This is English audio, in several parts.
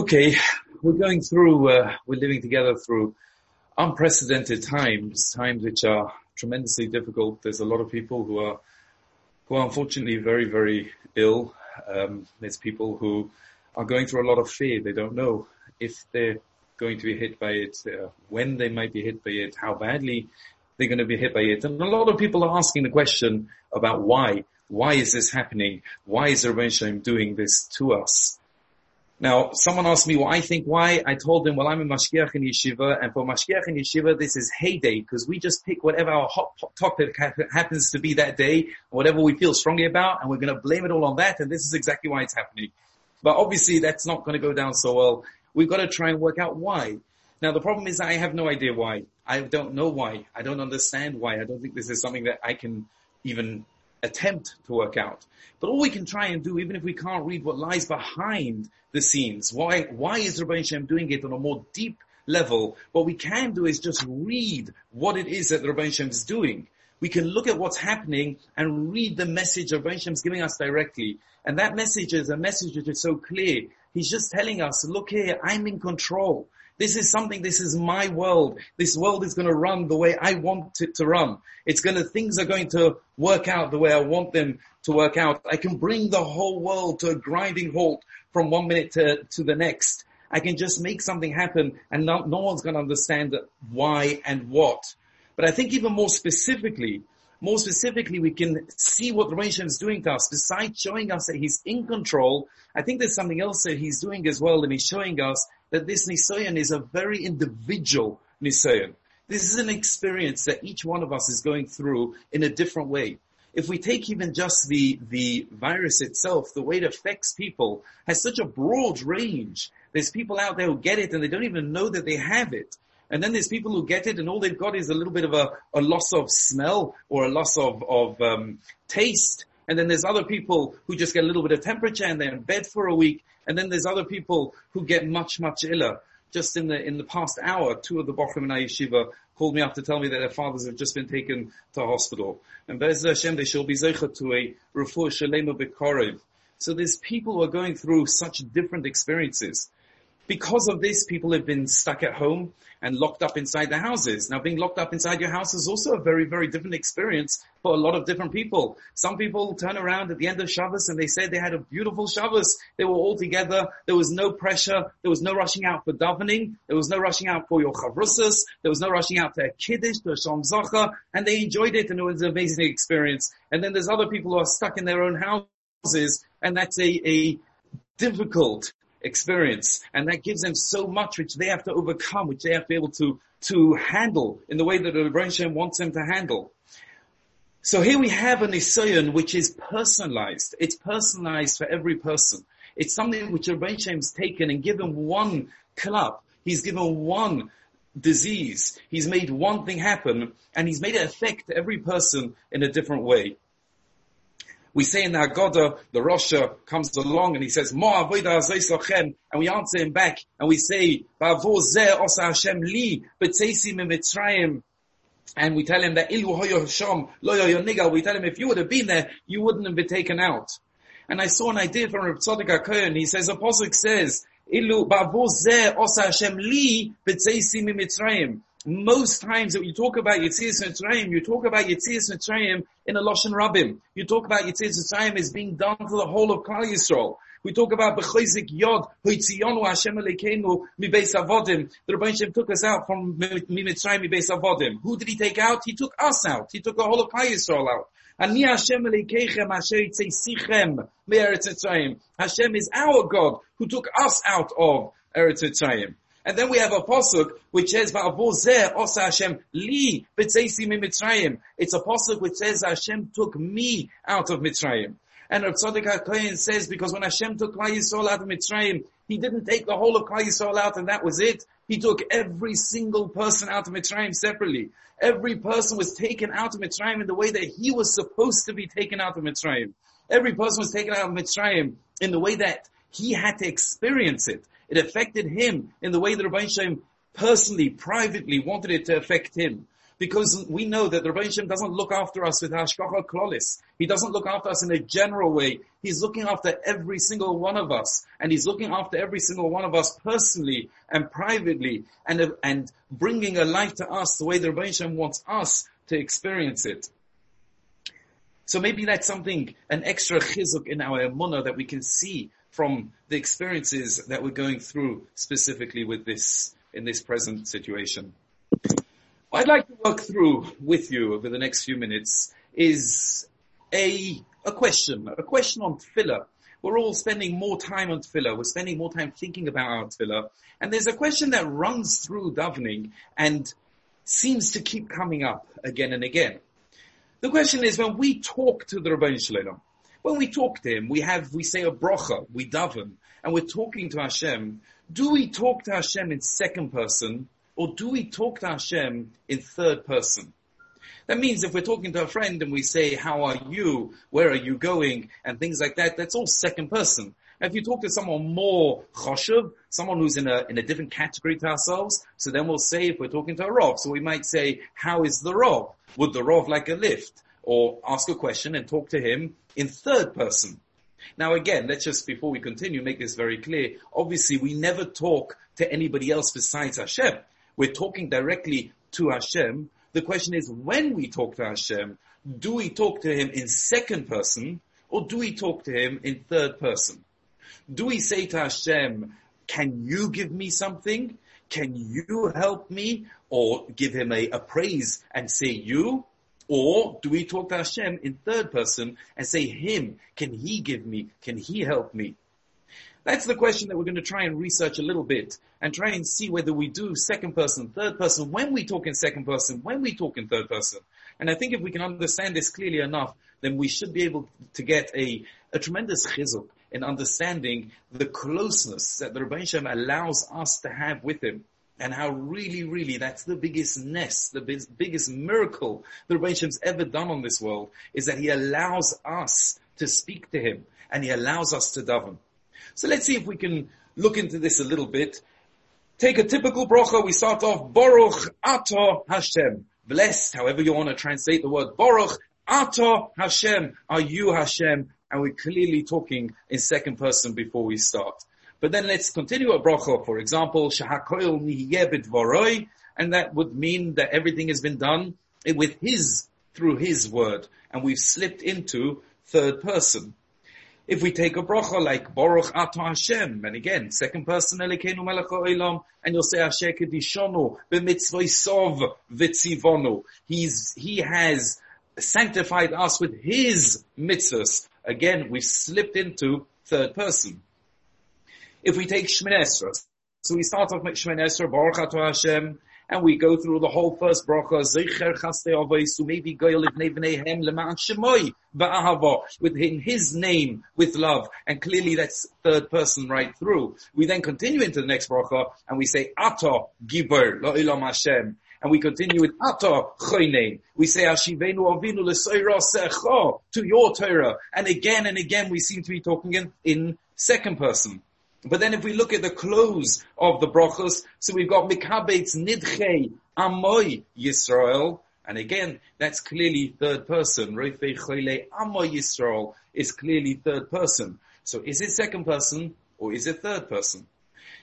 Okay, we're going through, uh, we're living together through unprecedented times, times which are tremendously difficult. There's a lot of people who are, who are unfortunately very, very ill. Um, there's people who are going through a lot of fear. They don't know if they're going to be hit by it, uh, when they might be hit by it, how badly they're going to be hit by it. And a lot of people are asking the question about why. Why is this happening? Why is the Rebbe doing this to us? Now, someone asked me, well, I think why? I told them, well, I'm a mashgiach in yeshiva, and for mashgiach in yeshiva, this is heyday, because we just pick whatever our hot topic happens to be that day, whatever we feel strongly about, and we're going to blame it all on that, and this is exactly why it's happening. But obviously, that's not going to go down so well. We've got to try and work out why. Now, the problem is I have no idea why. I don't know why. I don't understand why. I don't think this is something that I can even attempt to work out. But all we can try and do, even if we can't read what lies behind the scenes, why, why is Rabbi Shem doing it on a more deep level? What we can do is just read what it is that Rabbi Shem is doing. We can look at what's happening and read the message Rabbi Shem is giving us directly. And that message is a message which is so clear. He's just telling us, look here, I'm in control. This is something, this is my world. This world is going to run the way I want it to run. It's going to, things are going to work out the way I want them to work out. I can bring the whole world to a grinding halt from one minute to, to the next. I can just make something happen and no, no one's going to understand why and what. But I think even more specifically, more specifically, we can see what the Rebbeinu is doing to us. Besides showing us that He's in control, I think there's something else that He's doing as well, and He's showing us that this Nisayon is a very individual Nisayon. This is an experience that each one of us is going through in a different way. If we take even just the, the virus itself, the way it affects people has such a broad range. There's people out there who get it and they don't even know that they have it. And then there's people who get it and all they've got is a little bit of a, a loss of smell or a loss of, of um, taste. And then there's other people who just get a little bit of temperature and they're in bed for a week. And then there's other people who get much, much iller. Just in the, in the past hour, two of the Bochum in Yeshiva called me up to tell me that their fathers have just been taken to hospital. And Be'ez Hashem, they shall be zeichet to a refuah shalema b'korev. So there's people who are going through such different experiences. Because of this, people have been stuck at home and locked up inside their houses. Now being locked up inside your house is also a very, very different experience for a lot of different people. Some people turn around at the end of Shabbos and they say they had a beautiful Shabbos. They were all together. There was no pressure. There was no rushing out for davening. There was no rushing out for your chavrusas. There was no rushing out to a kiddush, a shom zacha, and they enjoyed it and it was an amazing experience. And then there's other people who are stuck in their own houses and that's a, a difficult experience. And that gives them so much which they have to overcome, which they have to be able to, to handle in the way that the Rebbeinu wants them to handle. So here we have an Nisayon which is personalized. It's personalized for every person. It's something which Rebbeinu has taken and given one club. He's given one disease. He's made one thing happen and he's made it affect every person in a different way. We say in the Haggadah, the Rosha comes along and he says, Mo and we answer him back and we say, Hashem li, and we tell him that ilu hoyo hasham lo We tell him if you would have been there, you wouldn't have been taken out. And I saw an idea from Reb Tzadok HaKohen. He says, Apostle says, ilu ba'vo osa Hashem li b'tzeisi mimitzrayim most times that you talk about Yitzias Mitzrayim, you talk about Yitzias Mitzrayim in a Lashon Rabim. You talk about Yitzias Mitzrayim as being done for the whole of Klal Yisrael. We talk about B'chayzik Yod, Hoitziyonu Hashem Alekeinu Mibeis Avodim. The Rebbein Shem took us out from Mitzrayim Mibeis Avodim. Who did he take out? He took us out. He took the whole of Klal Yisrael out. Ani Hashem Alekeichem Asher Yitzisichem Me'eretz Mitzrayim. Hashem is our God who took us out of Eretz Mitzrayim. And then we have a pasuk which says, "Va'avozeh osa Hashem li Mitzrayim." It's a pasuk which says Hashem took me out of Mitzrayim. And Rav Tzadok HaKohen says, because when Hashem took Klal Yisrael out of Mitzrayim, He didn't take the whole of Klal Yisrael out and that was it. He took every single person out of Mitzrayim separately. Every person was taken out of Mitzrayim in the way that he was supposed to be taken out of Mitzrayim. Every person was taken out of Mitzrayim in the way that he had to experience it. It affected him in the way that Rabbi Shem personally, privately wanted it to affect him. because we know that the Rebbe Hashem doesn't look after us with hashgacha klolis. He doesn't look after us in a general way. He's looking after every single one of us, and he's looking after every single one of us personally and privately, and and bringing a light to us the way the Rebbe Hashem wants us to experience it. So maybe that's something, an extra chizuk in our emunah that we can see from the experiences that we're going through specifically with this, in this present situation. I'd like to work through with you over the next few minutes is a, a question, a question on tefillah. We're all spending more time on tefillah. We're spending more time thinking about our tefillah. And there's a question that runs through davening and seems to keep coming up again and again. The question is when we talk to the Rabbi Shalom, when we talk to him, we have, we say a bracha, we daven, and we're talking to Hashem. Do we talk to Hashem in second person or do we talk to Hashem in third person? That means if we're talking to a friend and we say, how are you? Where are you going? And things like that, that's all second person. If you talk to someone more choshev, someone who's in a, in a different category to ourselves, so then we'll say if we're talking to a Rav, so we might say, how is the Rav? Would the Rav like a lift? Or ask a question and talk to him in third person. Now again, let's just, before we continue, make this very clear. Obviously, we never talk to anybody else besides Hashem. We're talking directly to Hashem. The question is, when we talk to Hashem, do we talk to Him in second person or do we talk to Him in third person? Do we say to Hashem, can you give me something? Can you help me? Or give Him a, a praise and say you? Or do we talk to Hashem in third person and say Him, can He give me? Can He help me? That's the question that we're going to try and research a little bit and try and see whether we do second person, third person, when we talk in second person, when we talk in third person. And I think if we can understand this clearly enough, then we should be able to get a, a tremendous chizuk in understanding the closeness that the Rebbe Shem allows us to have with him. And how really, really, that's the biggest nest, the biggest miracle the Rebbe Shem's ever done on this world, is that he allows us to speak to him, and he allows us to daven. So let's see if we can look into this a little bit. Take a typical bracha. We start off Baruch Atah Hashem. Blessed, however you want to translate the word Baruch Atah Hashem. Are you Hashem? And we're clearly talking in second person before we start. But then let's continue a bracha. For example, Shahakoil Nihiyeh and that would mean that everything has been done with His, through His word. And we've slipped into third person. If we take a bracha like Baruch Atah Hashem, and again, second person Elokeinu Melech Olam, and you'll say Hashem Kedishonu b'mitzvah v'tzivonu. He's, he has sanctified us with his mitzvahs. Again, we've slipped into third person. If we take Shemoneh Esrei, so we start off with Shemoneh Esrei, Baruch Atah Hashem, and we go through the whole first bracha, Zeicher Chaste Avos, maybe Goyel Ibnei Bneihem Leman Shemoy Ba'ahava, within his name, with love. And clearly that's third person right through. We then continue into the next bracha, and we say, Ata Gibor Lo'ilam Hashem. And we continue with Ata Choyne. We say Ashivenu Avinu L'Soira Secha to your Torah. And again and again we seem to be talking in, in second person. But then if we look at the close of the brachos, so we've got Mikabetz Nidchei Amoy Yisrael, and again, that's clearly third person. Choyle Amoy Yisrael is clearly third person. So is it second person or is it third person?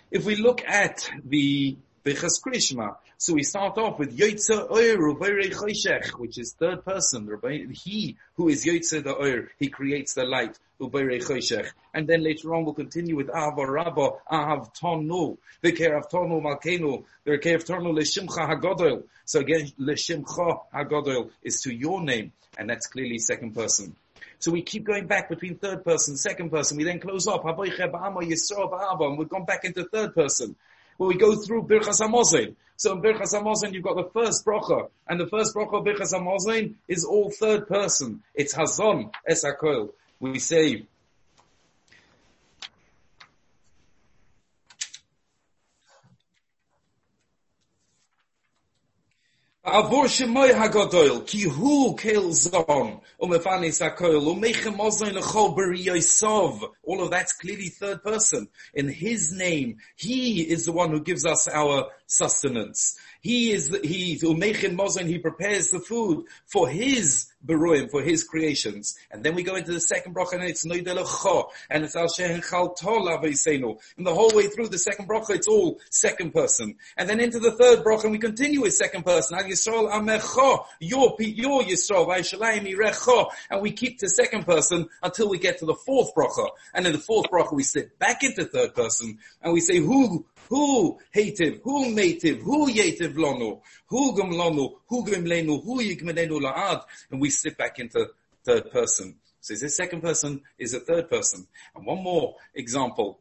If we look at the Bichas Krishma. So we start off with Yoitza Oir Choshech, which is third person. He who is Yoitza the Oir, he creates the light. Choshech. And then later on we'll continue with Ahava Rabba, Ahav Tonu, V'kerav Tonu Malkenu, V'kerav Tonu L'Shimcha HaGodol. So again, L'Shimcha HaGodol is to your name, and that's clearly second person. So we keep going back between third person, second person. We then close up. We've gone back into third person where we go through Birchas Hamazon. So in Birchas Hamazon, you've got the first bracha, and the first bracha of Birchas Hamazon is all third person. It's Hazon Es HaKol. We say, Avor shemoy hagodoil, ki hu kel zon, umefanis hakoil, umechem ozoin lechol beriyosov. All of that's clearly third person. In his name, he is the one who gives us our sustenance. He is, he, umechem ozoin, he prepares the food for his beruim, for his creations. And then we go into the second bracha and it's noidelecho, and it's al shehen chal tola And the whole way through the second bracha, it's all second person. And then into the third bracha, and we continue with second person. Al Yisrael amecho, your, your Yisrael, irecho. And we keep to second person until we get to the fourth bracha. And in the fourth bracha, we slip back into third person, and we say, who who hated, who mated, who yativ lonu, who gum lonu, who gum lenu, who yigmenenu la'ad, and we slip back into third person. So is this second person is a third person. And one more example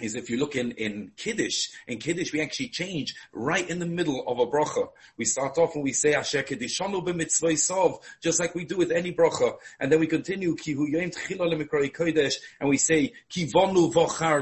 is if you look in, in Kiddush, in Kiddush we actually change right in the middle of a bracha. We start off and we say Asher Kiddishanu b'mitzvah just like we do with any bracha. And then we continue, Ki hu yom kodesh, and we say, Ki vonu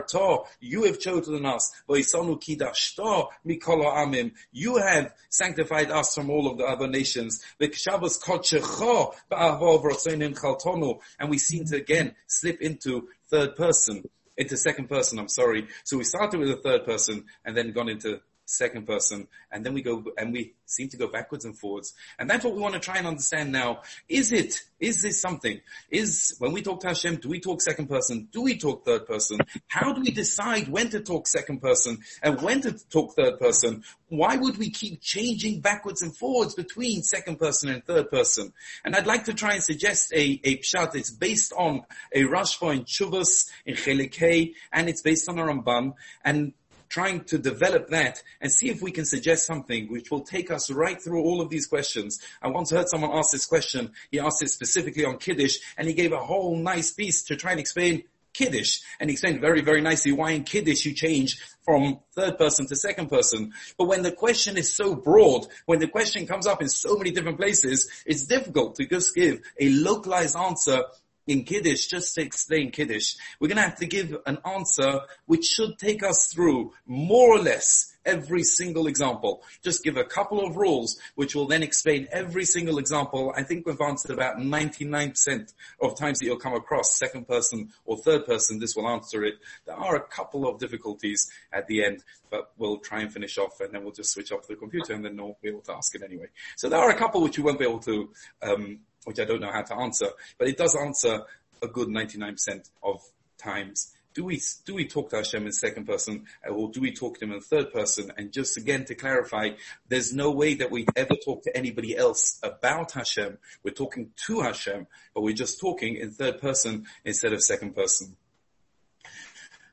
ta, you have chosen us, v'isanu kidashta mikol amim, you have sanctified us from all of the other nations, v'kshavas kodshecha ba'avov rotzenim chaltonu, and we seem to again slip into third person into second person, I'm sorry. So we started with the third person and then gone into second person, and then we go, and we seem to go backwards and forwards. And that's what we want to try and understand now. Is it, is this something? Is, when we talk to Hashem, do we talk second person? Do we talk third person? How do we decide when to talk second person and when to talk third person? Why would we keep changing backwards and forwards between second person and third person? And I'd like to try and suggest a, a pshat. It's based on a Rashba in Chuvas, in Chelikei, and it's based on a Ramban. And trying to develop that and see if we can suggest something which will take us right through all of these questions. I once heard someone ask this question. He asked it specifically on Kiddush and he gave a whole nice piece to try and explain Kiddush. And he explained very, very nicely why in Kiddush you change from third person to second person. But when the question is so broad, when the question comes up in so many different places, it's difficult to just give a localized answer in Kiddush, just to explain Kiddush, we're going to have to give an answer which should take us through more or less every single example. Just give a couple of rules which will then explain every single example. I think we've answered about 99% of times that you'll come across second person or third person, this will answer it. There are a couple of difficulties at the end, but we'll try and finish off and then we'll just switch off the computer and then we'll be able to ask it anyway. So there are a couple which you won't be able to um, which I don't know how to answer, but it does answer a good 99% of times. Do we, do we talk to Hashem in second person or do we talk to him in third person? And just again to clarify, there's no way that we ever talk to anybody else about Hashem. We're talking to Hashem, but we're just talking in third person instead of second person.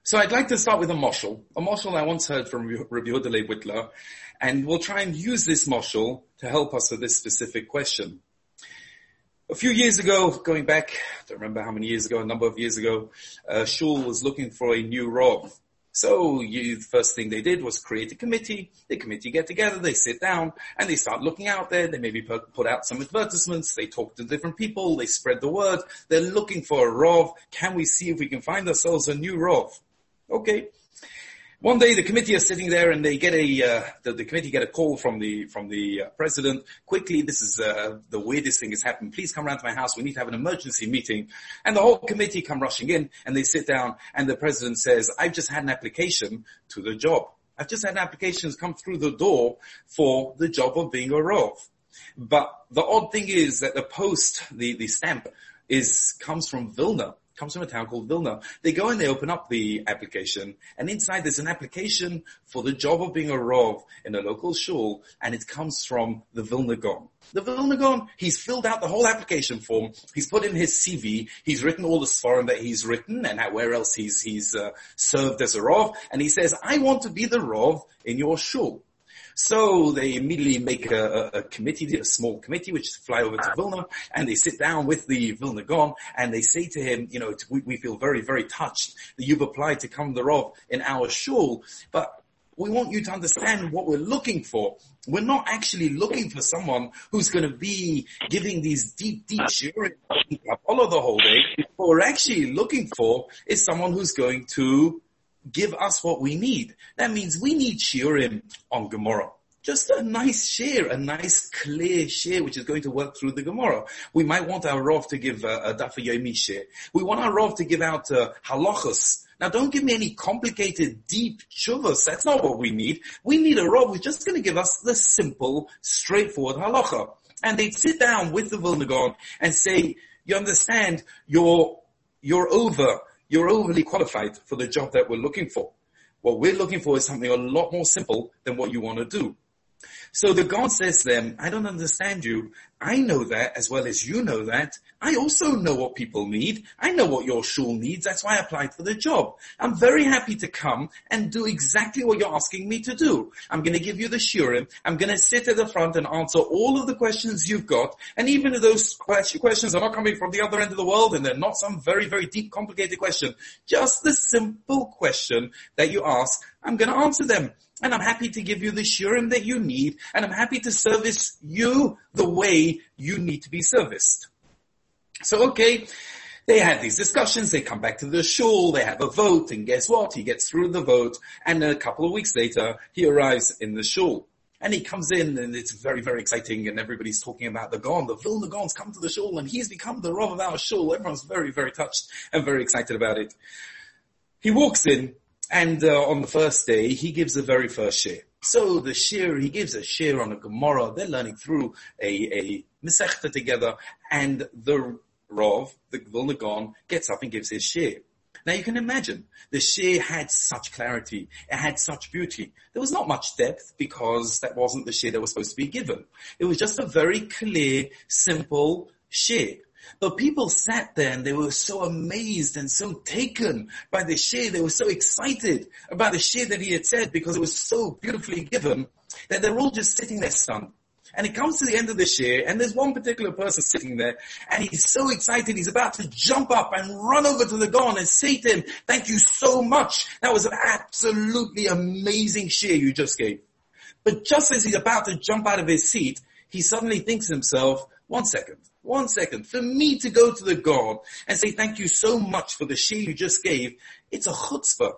So I'd like to start with a moshel, a moshel I once heard from Rabbi Yehuda Whitler, and we'll try and use this moshel to help us with this specific question. A few years ago, going back, I don't remember how many years ago, a number of years ago, uh, Shul was looking for a new Rav. So you, the first thing they did was create a committee. The committee get together, they sit down, and they start looking out there. They maybe put, put out some advertisements. They talk to different people. They spread the word. They're looking for a Rav. Can we see if we can find ourselves a new Rav? Okay. One day the committee is sitting there and they get a, uh, the, the, committee get a call from the, from the uh, president. Quickly, this is, uh, the weirdest thing has happened. Please come around to my house. We need to have an emergency meeting. And the whole committee come rushing in and they sit down and the president says, I've just had an application to the job. I've just had applications come through the door for the job of being a Rav. But the odd thing is that the post, the, the stamp is, comes from Vilna comes from a town called Vilna. They go and they open up the application and inside there's an application for the job of being a Rov in a local shul and it comes from the Vilna Gaon. The Vilna Gaon, he's filled out the whole application form. He's put in his CV. He's written all the svarim that he's written and where else he's, he's uh, served as a Rov. And he says, I want to be the Rov in your shul. So they immediately make a, a, committee, a small committee, which fly over to Vilna, and they sit down with the Vilna Gaon, and they say to him, you know, we, we feel very, very touched that you've applied to come the in our shul, but we want you to understand what we're looking for. We're not actually looking for someone who's going to be giving these deep, deep shiurim all the whole day. What we're actually looking for is someone who's going to give us what we need. That means we need shiurim on Gemara. just a nice share, a nice clear share, which is going to work through the Gemara. We might want our Rav to give a, a Dafa Yomi share. We want our Rav to give out uh, halachas. Now don't give me any complicated, deep chuvas. That's not what we need. We need a Rav who's just going to give us the simple, straightforward halacha. And they'd sit down with the Vilna and say, you understand, you're, you're over, you're overly qualified for the job that we're looking for. What we're looking for is something a lot more simple than what you want to do. So the Gaon says to them, I don't understand you. I know that as well as you know that. I also know what people need. I know what your shul needs. That's why I applied for the job. I'm very happy to come and do exactly what you're asking me to do. I'm going to give you the shiurim. I'm going to sit at the front and answer all of the questions you've got. And even if those questions are not coming from the other end of the world and they're not some very, very deep, complicated question, just the simple question that you ask, I'm going to answer them and I'm happy to give you the shiurim that you need, and I'm happy to service you the way you need to be serviced. So okay, they had these discussions, they come back to the shul, they have a vote, and guess what? He gets through the vote, and a couple of weeks later, he arrives in the shul. And he comes in and it's very, very exciting and everybody's talking about the Gaon. The Vilna Gaon's come to the shul and he's become the Rav of our shul. Everyone's very, very touched and very excited about it. He walks in and uh, on the first day, he gives the very first share. So the share, he gives a share on a Gemara. They're learning through a, a Masechta together, and the Rav, the Vilna gets up and gives his share. Now you can imagine, the share had such clarity, it had such beauty. There was not much depth because that wasn't the share that was supposed to be given. It was just a very clear, simple share. But people sat there and they were so amazed and so taken by the share. They were so excited about the share that he had said because it was so beautifully given that they're all just sitting there stunned. And it comes to the end of the share and there's one particular person sitting there and he's so excited he's about to jump up and run over to the Gaon and say to him, thank you so much. That was an absolutely amazing share you just gave. But just as he's about to jump out of his seat, he suddenly thinks to himself, one second. One second. For me to go to the Gaon and say thank you so much for the share you just gave, it's a chutzpah.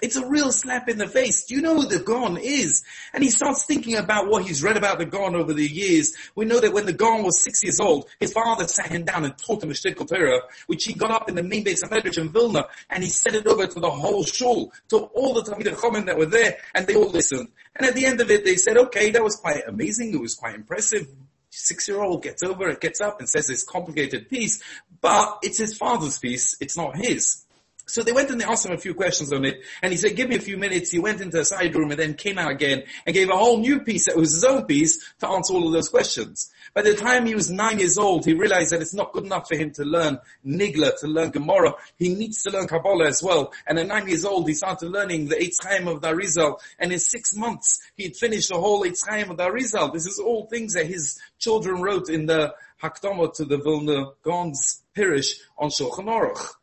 It's a real slap in the face. Do you know who the Gaon is? And he starts thinking about what he's read about the Gaon over the years. We know that when the Gaon was six years old, his father sat him down and taught him a shtickle Torah, which he got up in the main Beis HaMedrash in Vilna, and he said it over to the whole shul, to all the Talmid Chachamim that were there, and they all listened. And at the end of it, they said, okay, that was quite amazing, it was quite impressive, six-year-old gets over it, gets up and says this complicated piece, but it's his father's piece, it's not his. So they went and they asked him a few questions on it, and he said, give me a few minutes. He went into a side room and then came out again and gave a whole new piece that was his own piece to answer all of those questions. By the time he was nine years old, he realized that it's not good enough for him to learn Nigla, to learn Gemara. He needs to learn Kabbalah as well. And at nine years old, he started learning the Eitz Chaim of the Arizal. And in six months, he had finished the whole Eitz Chaim of the Arizal. This is all things that his children wrote in the Hakdama to the Vilna Gaon's Peirush on Shulchan Aruch.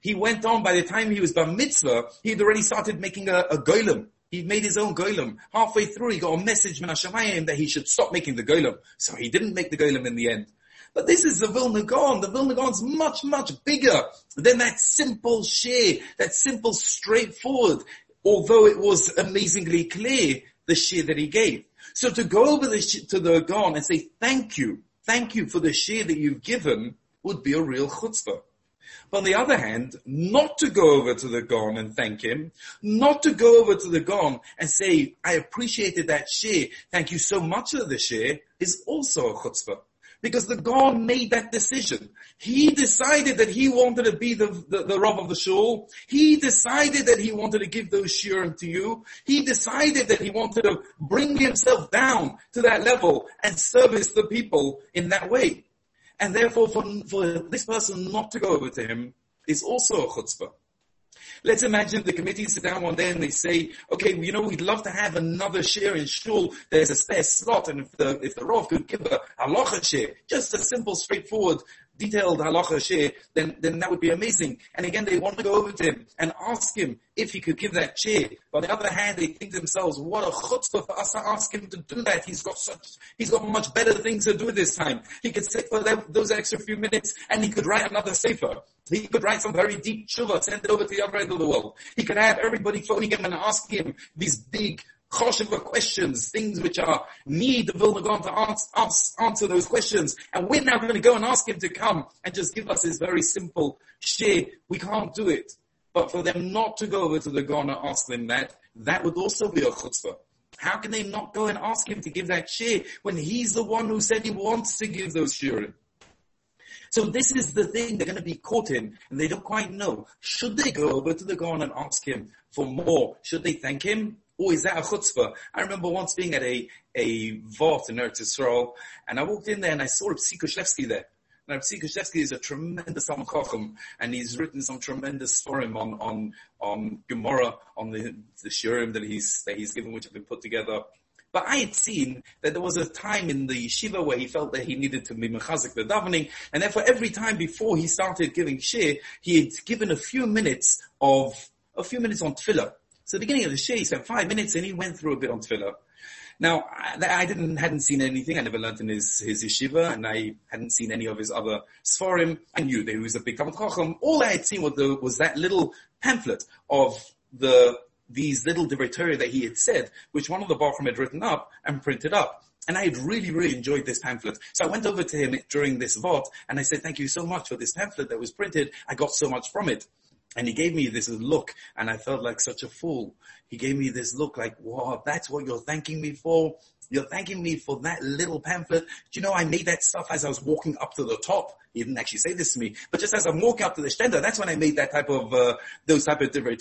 He went on, by the time he was bar mitzvah, he'd already started making a, a golem. He made his own golem. Halfway through, he got a message from Hashemayim that he should stop making the golem. So he didn't make the golem in the end. But this is the Vilna Gaon. The Vilna Gaon's much, much bigger than that simple share, that simple straightforward, although it was amazingly clear, the share that he gave. So to go over the, to the Gaon and say, thank you, thank you for the share that you've given would be a real chutzpah. But on the other hand, not to go over to the Gaon and thank him, not to go over to the Gaon and say, I appreciated that share, thank you so much for the share, is also a chutzpah. Because the Gaon made that decision. He decided that he wanted to be the, the, the of the Shul. He decided that he wanted to give those shiurim to you. He decided that he wanted to bring himself down to that level and service the people in that way. And therefore for, for this person not to go over to him is also a chutzpah. Let's imagine the committee sit down one day and they say, okay, you know, we'd love to have another share in shul. There's a spare slot. And if the, if the Rav could give a halacha share, just a simple, straightforward detailed halacha share, then, then that would be amazing. And again, they want to go over to him and ask him if he could give that share. But on the other hand, they think to themselves, what a chutzpah for us to ask him to do that. He's got such, he's got much better things to do this time. He could sit for that, those extra few minutes and he could write another sefer. He could write some very deep tshuva, send it over to the other end of the world. He could have everybody phoning him and asking him these big choshev questions, things which are need the Vilna Gaon to answer, answer those questions. And we're now going to go and ask him to come and just give us his very simple share. We can't do it. But for them not to go over to the Gaon and ask them that, that would also be a chutzpah. How can they not go and ask him to give that share when he's the one who said he wants to give those shirim? So this is the thing they're going to be caught in, and they don't quite know. Should they go over to the Gaon and ask him for more? Should they thank him? Or is that a chutzpah? I remember once being at a, a vault in Eretz Yisrael, and I walked in there and I saw Kushevsky there. Now, Kushevsky is a tremendous Chacham, and he's written some tremendous forum on, on, on Gemara, on the, the Shurim that he's, that he's given, which have been put together but I had seen that there was a time in the yeshiva where he felt that he needed to be mechazik the davening, and therefore every time before he started giving shir, he had given a few minutes of, a few minutes on tefillah. So the beginning of the shir, he spent five minutes and he went through a bit on tefillah. Now, I didn't, hadn't seen anything. I never learned in his, his yeshiva, and I hadn't seen any of his other sforim. I knew that he was a big Talmid Chacham. All I had seen was, the, was that little pamphlet of the these little divrei that he had said, which one of the Bachram had written up and printed up. And I had really, really enjoyed this pamphlet. So I went over to him during this vote and I said, thank you so much for this pamphlet that was printed. I got so much from it. And he gave me this look and I felt like such a fool. He gave me this look like, wow, that's what you're thanking me for? You're thanking me for that little pamphlet. Do you know I made that stuff as I was walking up to the top? He didn't actually say this to me, but just as I'm walking up to the stender, that's when I made that type of, uh, those type of divrei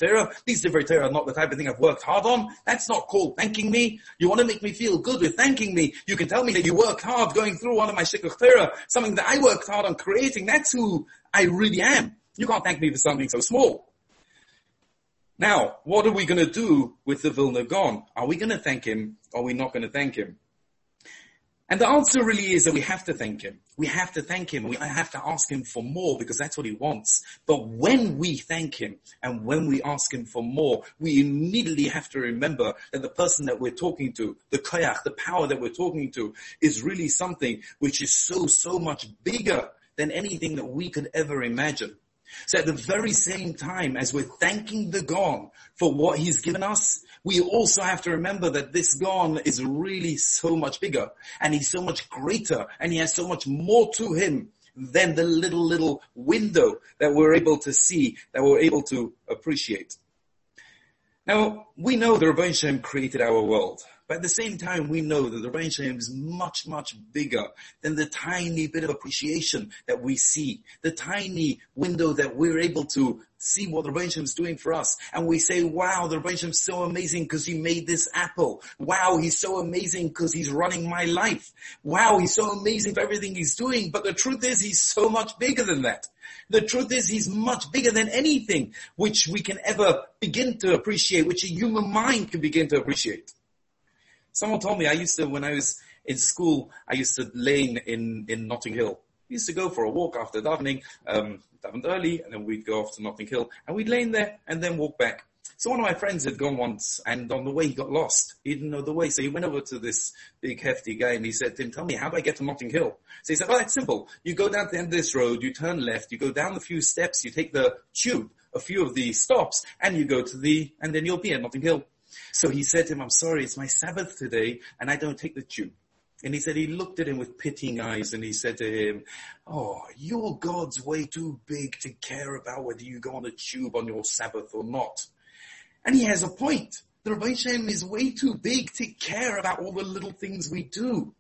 These divrei are not the type of thing I've worked hard on. That's not called thanking me. You want to make me feel good with thanking me. You can tell me that you worked hard going through one of my shikach something that I worked hard on creating. That's who I really am. You can't thank me for something so small. Now, what are we going to do with the Vilna Gaon? Are we going to thank him? Or are we not going to thank him? And the answer really is that we have to thank him. We have to thank him. We have to ask him for more because that's what he wants. But when we thank him and when we ask him for more, we immediately have to remember that the person that we're talking to, the koyach, the power that we're talking to is really something which is so, so much bigger than anything that we could ever imagine. So at the very same time as we're thanking the Gaon for what he's given us, we also have to remember that this Gaon is really so much bigger and he's so much greater and he has so much more to him than the little, little window that we're able to see, that we're able to appreciate. Now, we know the Rabbi Shem created our world. But at the same time, we know that the Rebbein Shalom is much, much bigger than the tiny bit of appreciation that we see, the tiny window that we're able to see what the Rebbein Shalom is doing for us. And we say, wow, the Rebbein Shalom is so amazing because he made this apple. Wow, he's so amazing because he's running my life. Wow, he's so amazing for everything he's doing. But the truth is, he's so much bigger than that. The truth is he's much bigger than anything which we can ever begin to appreciate, which a human mind can begin to appreciate. Someone told me I used to, when I was in school, I used to lane in, in Notting Hill. We used to go for a walk after davening, um, davened early, and then we'd go off to Notting Hill, and we'd lane there and then walk back. So one of my friends had gone once, and on the way he got lost. He didn't know the way, so he went over to this big hefty guy, and he said to him, "Tell me, how do I get to Notting Hill?" So he said, "Oh, it's simple. You go down to the end of this road, you turn left, you go down a few steps, you take the tube, a few of the stops, and you go to the, and then you'll be at Notting Hill." So he said to him, I'm sorry, it's my Sabbath today and I don't take the tube. And he said he looked at him with pitying eyes and he said to him, Oh, your God's way too big to care about whether you go on a tube on your Sabbath or not. And he has a point. The Rabbi Shem is way too big to care about all the little things we do.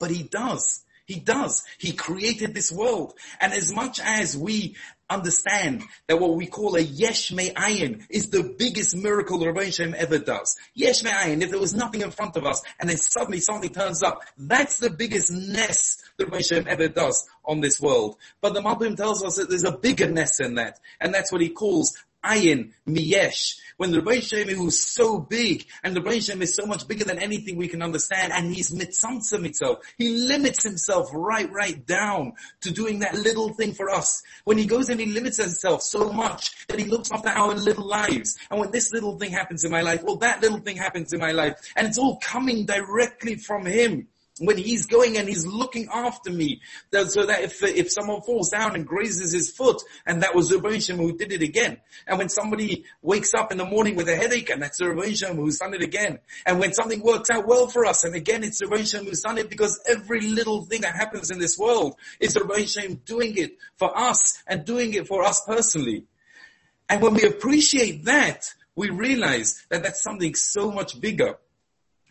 But he does. He does. He created this world. And as much as we understand that what we call a yesh me'ayin is the biggest miracle Rabbi Shem ever does. Yesh me'ayin, if there was nothing in front of us and then suddenly something turns up, that's the biggest ness the Rabbi Shem ever does on this world. But the Malbim tells us that there's a bigger ness than that. And that's what he calls ayin miyesh when the Rebbe Shem is so big, and the Rebbe Shem is so much bigger than anything we can understand, and he's mitzamtzim himself. He limits himself right, right down to doing that little thing for us. When he goes and he limits himself so much that he looks after our little lives. And when this little thing happens in my life, well that little thing happens in my life. And it's all coming directly from him. When he's going and he's looking after me, so that if, if someone falls down and grazes his foot, and that was Rebbeinu who did it again. And when somebody wakes up in the morning with a headache, and that's Rebbeinu who's done it again. And when something works out well for us, and again it's Rebbeinu who's done it because every little thing that happens in this world is Rebbeinu doing it for us and doing it for us personally. And when we appreciate that, we realize that that's something so much bigger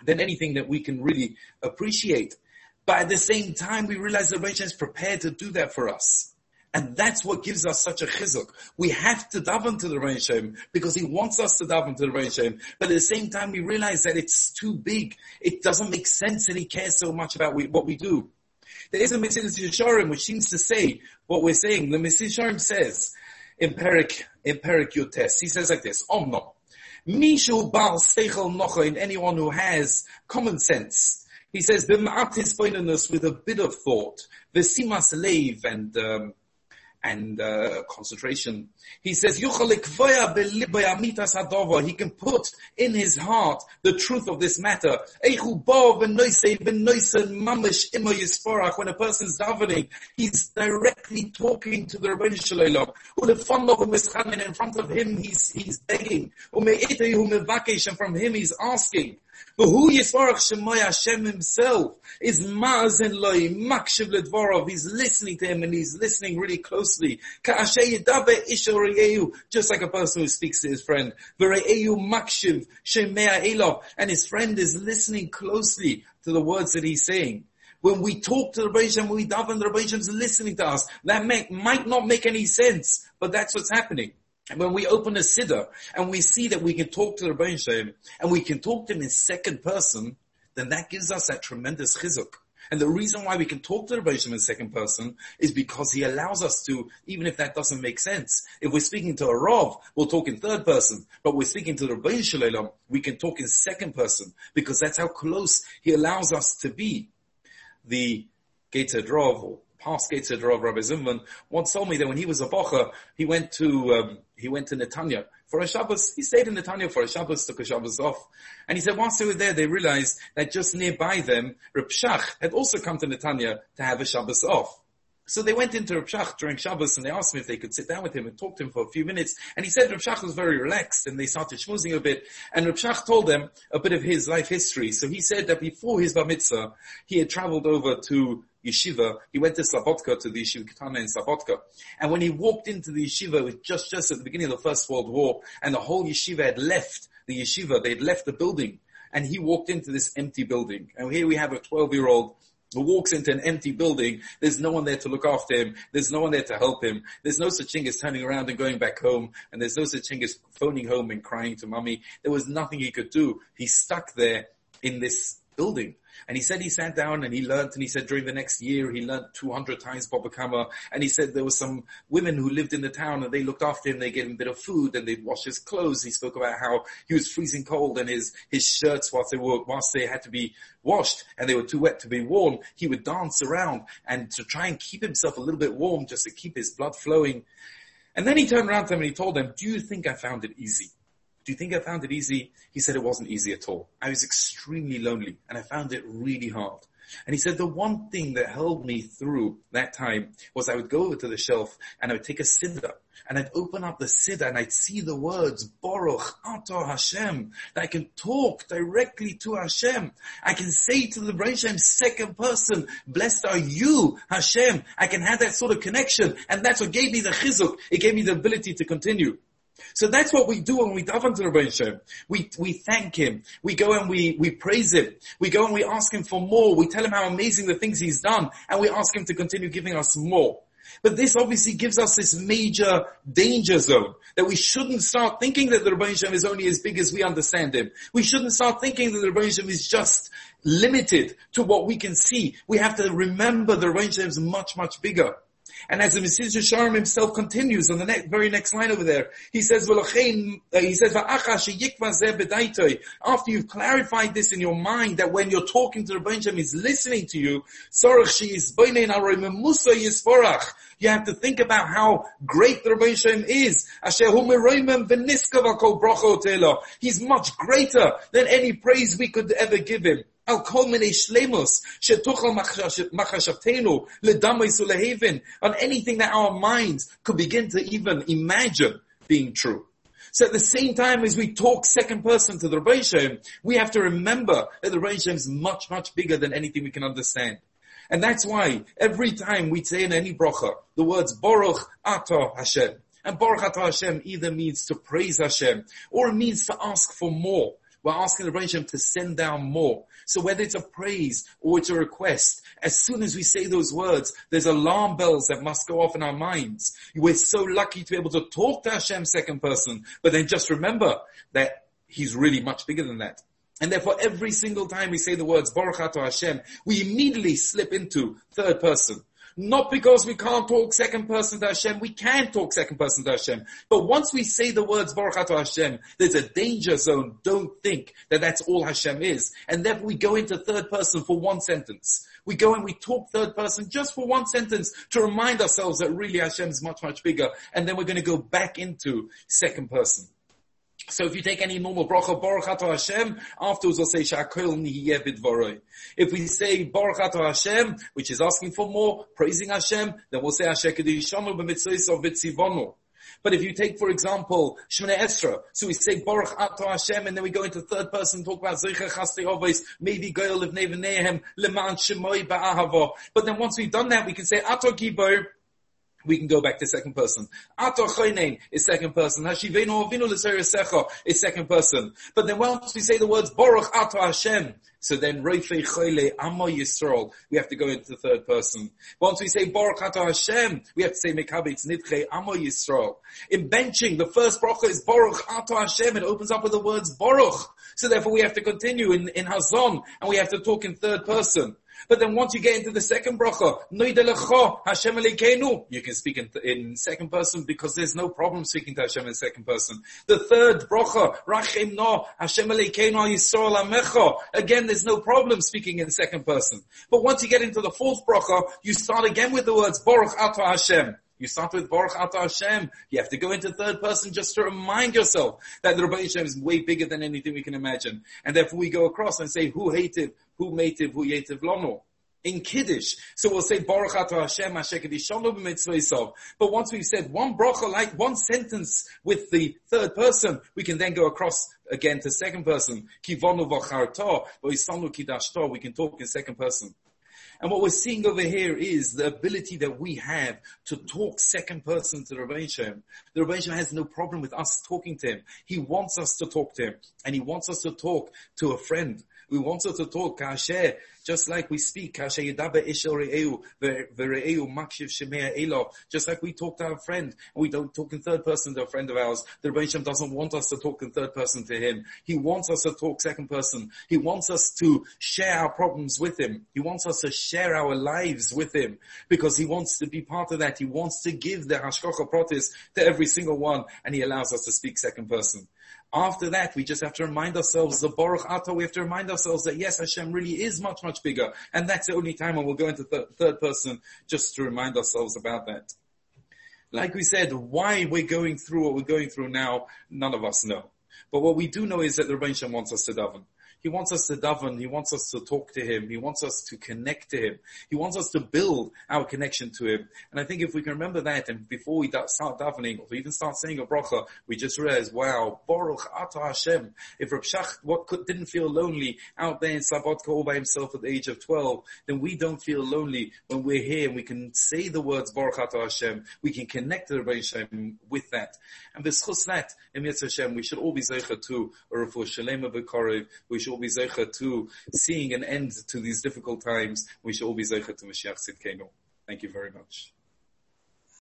than anything that we can really appreciate. But at the same time, we realize the Rebbe is prepared to do that for us. And that's what gives us such a chizuk. We have to daven to the Rebbe because he wants us to daven to the Rebbe But at the same time, we realize that it's too big. It doesn't make sense that he cares so much about we, what we do. There is a Mesilas Yesharim which seems to say what we're saying. The Mesilas Yesharim says in Perik, in Yotes, he says like this, Omno. Mishu Bal Seichel Nochain, anyone who has common sense. He says, B'ma'atis with a bit of thought, V'simas leiv and, um, and uh, concentration. He says, He can put in his heart the truth of this matter. When a person's davening, he's directly talking to the Rebbeinu Shalom. In front of him, he's, he's begging. And from him, he's asking. But who Yisvarach Shemoy Hashem himself is Ma'azen Loi, Makshiv Ledvorov, he's listening to him and he's listening really closely. Just like a person who speaks to his friend. Makshiv Elov, and his friend is listening closely to the words that he's saying. When we talk to the Rebbe when we daven, the Rebbe is listening to us. That may, might not make any sense, but that's what's happening. And when we open a siddur and we see that we can talk to the Rebbein Shem and we can talk to him in second person, then that gives us that tremendous chizuk. And the reason why we can talk to the Rebbein Shem in second person is because he allows us to, even if that doesn't make sense. If we're speaking to a Rav, we'll talk in third person, but we're speaking to the Rebbein Shalom, we can talk in second person because that's how close he allows us to be. The Gateshead Rav, past gates of Rabbi Zimmerman, once told me that when he was a bocher, he went to, um, he went to Netanya for a Shabbos. He stayed in Netanya for a Shabbos, took a Shabbos off. And he said once they were there, they realized that just nearby them, Reb Shach had also come to Netanya to have a Shabbos off. So they went into Reb Shach during Shabbos and they asked him if they could sit down with him and talk to him for a few minutes. And he said Reb Shach was very relaxed and they started schmoozing a bit. And Reb Shach told them a bit of his life history. So he said that before his bar mitzvah, he had traveled over to yeshiva, he went to Slobodka, to the yeshiva Katana in Slobodka. And when he walked into the yeshiva, it was just, just at the beginning of the First World War, and the whole yeshiva had left the yeshiva, they had left the building, and he walked into this empty building. And here we have a 12 year old who walks into an empty building, there's no one there to look after him, there's no one there to help him, there's no such thing as turning around and going back home, and there's no such thing as phoning home and crying to mummy. There was nothing he could do. He's stuck there in this building. And he said he sat down and he learned, and he said during the next year he learned 200 times Baba Kama. And he said there were some women who lived in the town and they looked after him, they gave him a bit of food and they'd wash his clothes. He spoke about how he was freezing cold and his, his shirts whilst they were, whilst they had to be washed and they were too wet to be worn, he would dance around and to try and keep himself a little bit warm just to keep his blood flowing. And then he turned around to them and he told them, do you think I found it easy? Do you think I found it easy? He said it wasn't easy at all. I was extremely lonely and I found it really hard. And he said the one thing that held me through that time was I would go over to the shelf and I would take a siddur and I'd open up the siddur and I'd see the words Baruch Ato Hashem that I can talk directly to Hashem. I can say to the Hashem second person, blessed are you Hashem. I can have that sort of connection and that's what gave me the chizuk. It gave me the ability to continue. So that's what we do when we daven to Rabbi Shem. We, we thank him. We go and we, we praise him. We go and we ask him for more. We tell him how amazing the things he's done and we ask him to continue giving us more. But this obviously gives us this major danger zone that we shouldn't start thinking that the Rabbi Shem is only as big as we understand him. We shouldn't start thinking that the Rabbi Shem is just limited to what we can see. We have to remember the Rabbi Shem is much, much bigger. And as the Mesilas Yesharim himself continues on the next, very next line over there, he says, uh, he says, after you've clarified this in your mind that when you're talking to the Rebbeinu he's listening to you, you have to think about how great the Rebbeinu is. He's much greater than any praise we could ever give him. On anything that our minds could begin to even imagine being true. So at the same time as we talk second person to the Rebbe Shem, we have to remember that the Rebbe Shem is much, much bigger than anything we can understand. And that's why every time we say in any bracha, the words Baruch Atah Hashem, and Baruch Atah Hashem either means to praise Hashem, or it means to ask for more. We're asking the Hashem to send down more. So whether it's a praise or it's a request, as soon as we say those words, there's alarm bells that must go off in our minds. We're so lucky to be able to talk to Hashem second person, but then just remember that He's really much bigger than that. And therefore every single time we say the words Baruch Atah Hashem, we immediately slip into third person. Not because we can't talk second person to Hashem, we can talk second person to Hashem. But once we say the words Baruch Atah Hashem, there's a danger zone. Don't think that that's all Hashem is. And therefore we go into third person for one sentence. We go and we talk third person just for one sentence to remind ourselves that really Hashem is much, much bigger. And then we're going to go back into second person. So if you take any normal bracha, Baruch Atah Hashem, afterwards we'll say Sha'akol Nihiyeh Bidvoroi. If we say Baruch Atah Hashem, which is asking for more, praising Hashem, then we'll say Hashem Kedishonu B'mitzvos V'tzivonu. But if you take, for example, Shemoneh Esrei, so we say Baruch Atah Hashem, and then we go into third person, talk about Zeicha Chastei Ovis, maybe Goyal of Nevanehem, Leman Shemoi Ba'ahavo. But then once we've done that, we can say Atah Gibor, we can go back to second person. Ato choynein is second person. Hashivenu avinu l'seresecha is second person. But then once we say the words Baruch Ato Hashem, so then Choyle Amo Yisrael, we have to go into the third person. Once we say Baruch Ato Hashem, we have to say Mekabitz Nidchei Amo Yisrael. In benching, the first bracha is Baruch Ato Hashem. It opens up with the words Baruch. So therefore we have to continue in, in Hazon, and we have to talk in third person. But then once you get into the second bracha, Hashem you can speak in, in second person because there's no problem speaking to Hashem in second person. The third bracha, Rachim no, Hashem Yisrael. Again, there's no problem speaking in second person. But once you get into the fourth bracha, you start again with the words Baruch Atah Hashem. You start with Baruch Atah Hashem. You have to go into third person just to remind yourself that the Rabbi Hashem is way bigger than anything we can imagine. And therefore we go across and say, who hated, who mated, who yated lono in Kiddush. So we'll say Baruch Atah Hashem b'mitzvah But once we've said one bracha, like one sentence with the third person, we can then go across again to second person. Kivonu v'charto. We can talk in second person. And what we're seeing over here is the ability that we have to talk second person to the Rabbi Shem. The Rabbi Shem has no problem with us talking to him. He wants us to talk to him. And he wants us to talk to a friend. We want to talk kasher, just like we speak kasher yadaber ishel re'eu ve're'eu makshiv shemea elo. Just like we talk to our friend, and we don't talk in third person to a friend of ours. The Rebbe doesn't want us to talk in third person to him. He wants us to talk second person. He wants us to share our problems with him. He wants us to share our lives with him because he wants to be part of that. He wants to give the hashkocha protis to every single one, and he allows us to speak second person. After that, we just have to remind ourselves, the Baruch Atah, we have to remind ourselves that yes, Hashem really is much, much bigger. And that's the only time when we'll go into th- third person just to remind ourselves about that. Like we said, why we're going through what we're going through now, none of us know. But what we do know is that the Rebbe wants us to daven. He wants us to daven. He wants us to talk to Him. He wants us to connect to Him. He wants us to build our connection to Him. And I think if we can remember that, and before we start davening, or even start saying a bracha, we just realize, wow, Baruch Ata Hashem. If Reb Shach what could, didn't feel lonely out there in Slobodka all by himself at the age of 12, then we don't feel lonely when we're here and we can say the words Baruch Ata Hashem. We can connect to the Rebbe Hashem with that. And this that, in Hashem, we should all be zeicha to a refuah shalema b'korev. We should should all be zeicha to seeing an end to these difficult times. We should all be zeicha to Mashiach Tzidkenu. Thank you very much.